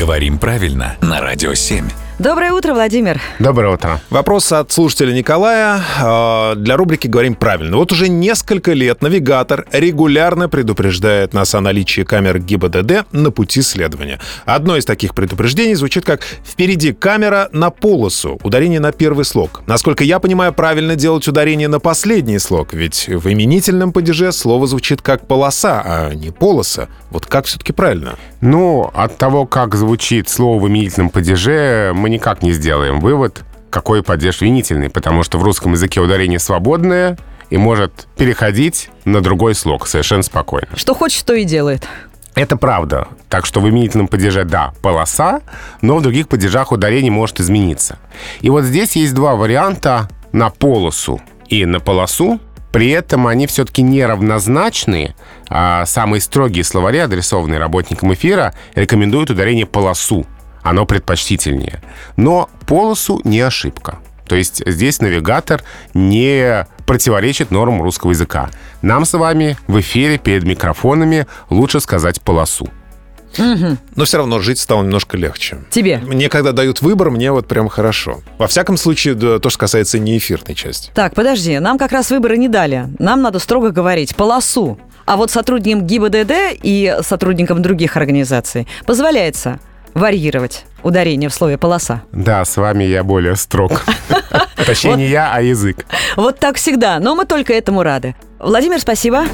Говорим правильно на Радио 7. Доброе утро, Владимир. Доброе утро. Вопрос от слушателя Николая. Э, Для рубрики «Говорим правильно». Вот уже несколько лет навигатор регулярно предупреждает нас о наличии камер ГИБДД на пути следования. Одно из таких предупреждений звучит как «впереди камера на полосу», ударение на первый слог. Насколько я понимаю, правильно делать ударение на последний слог, ведь в именительном падеже слово звучит как «полоса», а не «полоса». Вот как все-таки правильно? Ну, от того, как звучит слово в именительном падеже, мы никак не сделаем вывод, какой падеж винительный, потому что в русском языке ударение свободное и может переходить на другой слог совершенно спокойно. Что хочет, то и делает. Это правда. Так что в именительном падеже, да, полоса, но в других падежах ударение может измениться. И вот здесь есть два варианта на полосу и на полосу. При этом они все-таки неравнозначны. А самые строгие словари, адресованные работникам эфира, рекомендуют ударение полосу. Оно предпочтительнее. Но полосу не ошибка. То есть здесь навигатор не противоречит нормам русского языка. Нам с вами в эфире перед микрофонами лучше сказать полосу. Но все равно жить стало немножко легче. Тебе. Мне когда дают выбор, мне вот прям хорошо. Во всяком случае, да, то, что касается неэфирной части. Так, подожди, нам как раз выбора не дали. Нам надо строго говорить полосу. А вот сотрудникам ГИБДД и сотрудникам других организаций позволяется варьировать ударение в слове «полоса». Да, с вами я более строг. Точнее, не я, а язык. Вот так всегда, но мы только этому рады. Владимир, спасибо.